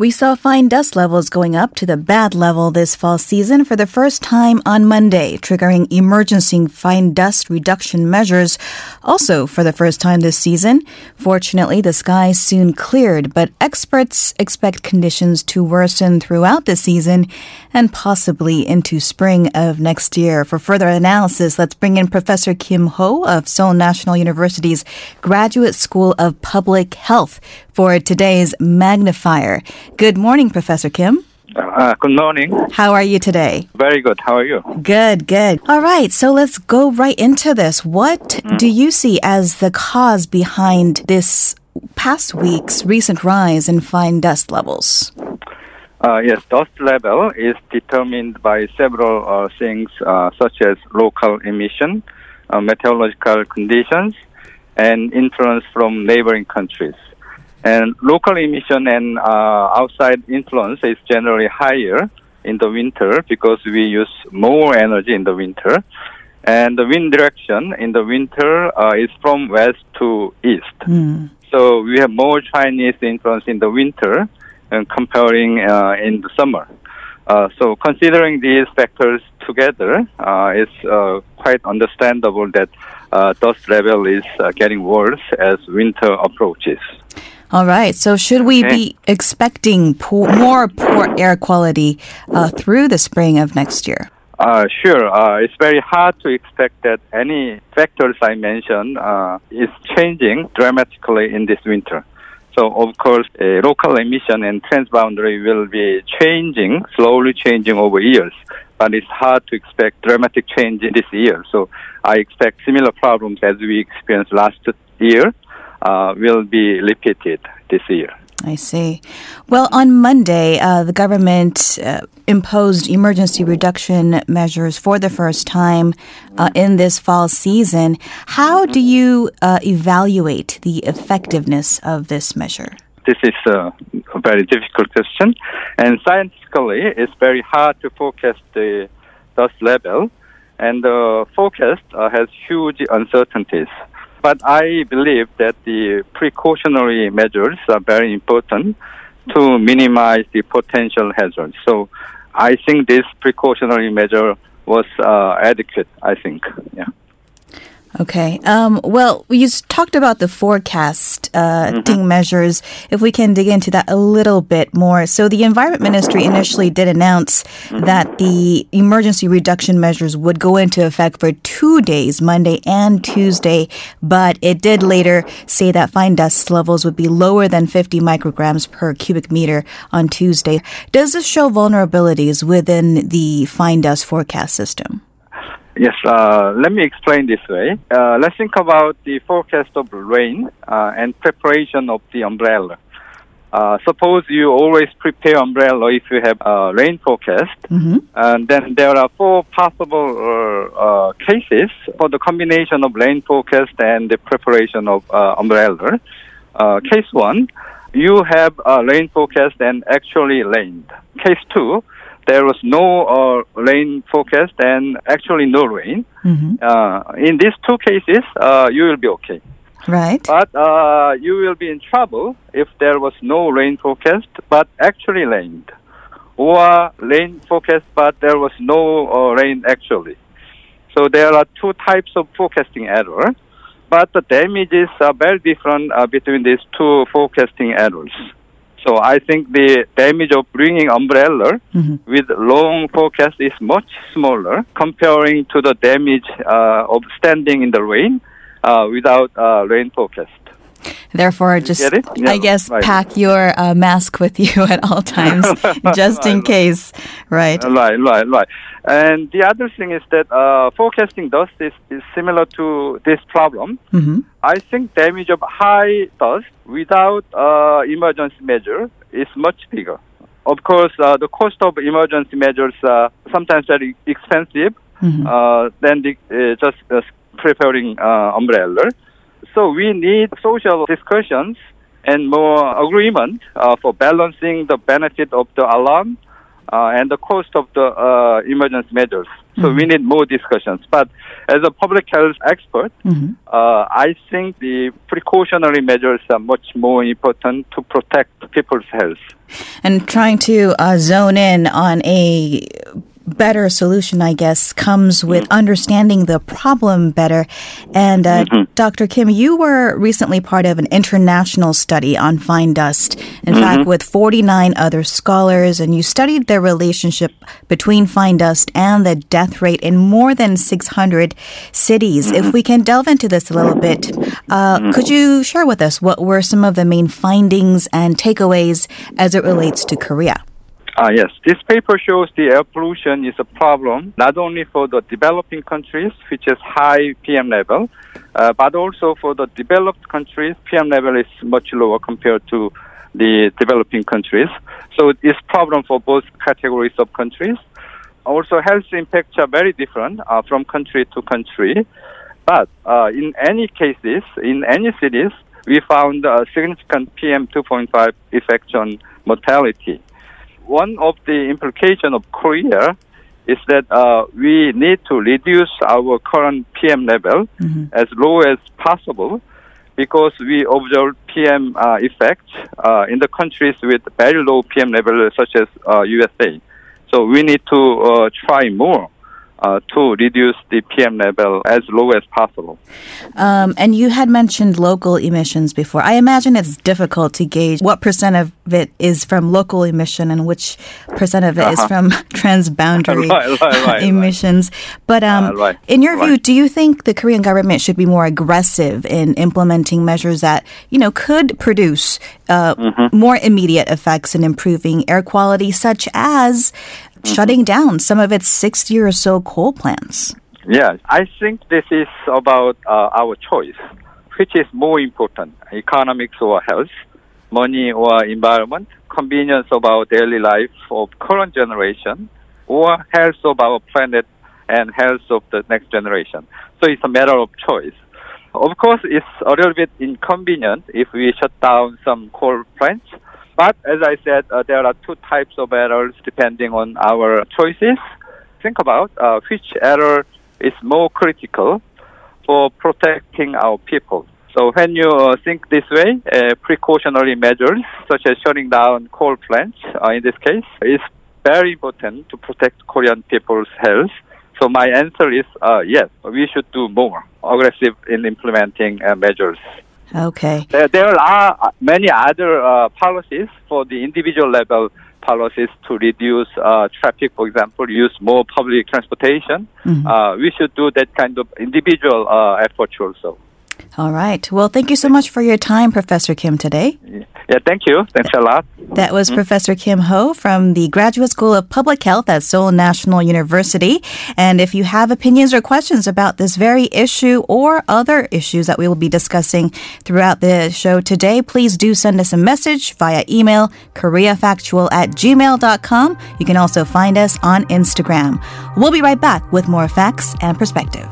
We saw fine dust levels going up to the bad level this fall season for the first time on Monday, triggering emergency fine dust reduction measures. Also, for the first time this season, fortunately, the sky soon cleared, but experts expect conditions to worsen throughout the season and possibly into spring of next year. For further analysis, let's bring in Professor Kim Ho of Seoul National University's Graduate School of Public Health for today's magnifier. Good morning, Professor Kim. Uh, good morning. How are you today? Very good. How are you? Good, good. All right, so let's go right into this. What Mm. do you see as the cause behind this past week's recent rise in fine dust levels? Uh, yes, dust level is determined by several uh, things uh, such as local emission, uh, meteorological conditions, and influence from neighboring countries. And local emission and uh, outside influence is generally higher in the winter because we use more energy in the winter. And the wind direction in the winter uh, is from west to east. So we have more Chinese influence in the winter and comparing uh, in the summer. Uh, so considering these factors together, uh, it's uh, quite understandable that uh, dust level is uh, getting worse as winter approaches. All right, so should we Okay. be expecting poor, more poor air quality uh, through the spring of next year? Uh, sure. Uh, it's very hard to expect that any factors I mentioned uh, is changing dramatically in this winter. So, of course, uh, local emission and transboundary will be changing, slowly changing over years. But it's hard to expect dramatic change in this year. So, I expect similar problems as we experienced last year uh, will be repeated this year. I see. Well, on Monday, uh, the government uh, imposed emergency reduction measures for the first time uh, in this fall season. How do you uh, evaluate the effectiveness of this measure? This is a, a very difficult question, and scientifically, it's very hard to forecast the dust level, and the forecast uh, has huge uncertainties. But I believe that the precautionary measures are very important to minimize the potential hazards. So I think this precautionary measure was uh, adequate, I think. Yeah. Okay. Um, well, you talked about the forecast uh, ting measures. If we can dig into that a little bit more. So, the Environment Ministry initially did announce that the emergency reduction measures would go into effect for two days, Monday and Tuesday, but it did later say that fine dust levels would be lower than 50 micrograms per cubic meter on Tuesday. Does this show vulnerabilities within the fine dust forecast system? Yes, uh, let me explain this way. Uh, let's think about the forecast of rain uh, and preparation of the umbrella. Uh, suppose you always prepare umbrella if you have a rain forecast, and then there are four possible uh, uh, cases for the combination of rain forecast and the preparation of uh, umbrella. Uh, case one, you have a rain forecast and actually rained. Case two, there was no uh, rain forecast and actually no rain. Uh, in these two cases, uh, you will be okay. Right. But uh, you will be in trouble if there was no rain forecast but actually rained, or rain forecast but there was no uh, rain actually. So there are two types of forecasting error, but the damages are very different uh, between these two forecasting errors. So I think the damage of bringing umbrella with long forecast is much smaller comparing to the damage uh, of standing in the rain uh, without uh, rain forecast. Therefore, just it? I guess right. pack your uh, mask with you at all times, just in case. Right. Right, right, right. And the other thing is that uh, forecasting dust is, is similar to this problem. hmm I think damage of high dust without uh, emergency measure is much bigger. Of course, uh, the cost of emergency measures are sometimes very expensive uh, than the, uh, just uh, preparing uh, umbrella. So we need social discussions and more agreement uh, for balancing the benefit of the alarm uh, and the cost of the uh, emergency measures. So Mm-hmm. we need more discussions. But as a public health expert, Mhm. uh, I think the precautionary measures are much more important to protect people's health. And trying to uh, zone in on a better solution, I guess, comes with mm. understanding the problem better. And uh, mm-hmm. Dr. Kim, you were recently part of an international study on fine dust. In mm-hmm. fact, with 49 other scholars, and you studied the relationship between fine dust and the death rate in more than 600 cities. If mm-hmm. we can delve into this a little bit, uh, could you share with us what were some of the main findings and takeaways as it relates to Korea? Uh, yes, this paper shows the air pollution is a problem not only for the developing countries, which is high PM level, uh, but also for the developed countries, PM level is much lower compared to the developing countries. So it's problem for both categories of countries. Also, health impacts are very different uh, from country to country. But uh, in any cases, in any cities, we found a significant PM 2.5 effect on mortality one of the implications of Korea is that uh, we need to reduce our current PM level as low as possible because we observe PM uh, effect uh, in the countries with very low PM level, such as uh, USA. So we need to uh, try more uh, to reduce the PM level as low as possible. Um, and you had mentioned local emissions before. I imagine it's difficult to gauge what percent of it is from local emission and which percent of it is from transboundary Uh-huh. Right, right, right, emissions. But um, Uh, in your view, do you think the Korean government should be more aggressive in implementing measures that you know could produce uh, Mm-hmm. more immediate effects in improving air quality, such as Mm-hmm. shutting down some of its sixty or so coal plants? Yeah, I think this is about uh, our choice. Which is more important, economics or health, money or environment, convenience of our daily life of current generation, or health of our planet and health of the next generation. So it's a matter of choice. Of course, it's a little bit inconvenient if we shut down some coal plants. But as I said, uh, there are two types of errors depending on our choices. Think about uh, which error is more critical for protecting our people. So when you uh, think this way, uh, precautionary measures such as shutting down coal plants, uh, in this case, is very important to protect Korean people's health. So my answer is uh, yes, we should do more aggressive in implementing measures. Okay. There, there are uh, many other uh, policies for the individual level policies to reduce uh, traffic, for example, use more public transportation. Uh, we should do that kind of individual uh, efforts also. All right. Well, thank you so much for your time, Professor Kim, today. Yeah, thank you. Thanks a lot. That was mm-hmm. Professor Kim Ho from the Graduate School of Public Health at Seoul National University. And if you have opinions or questions about this very issue or other issues that we will be discussing throughout the show today, please do send us a message via email, koreafactual at gmail.com. You can also find us on Instagram. We'll be right back with more facts and perspective.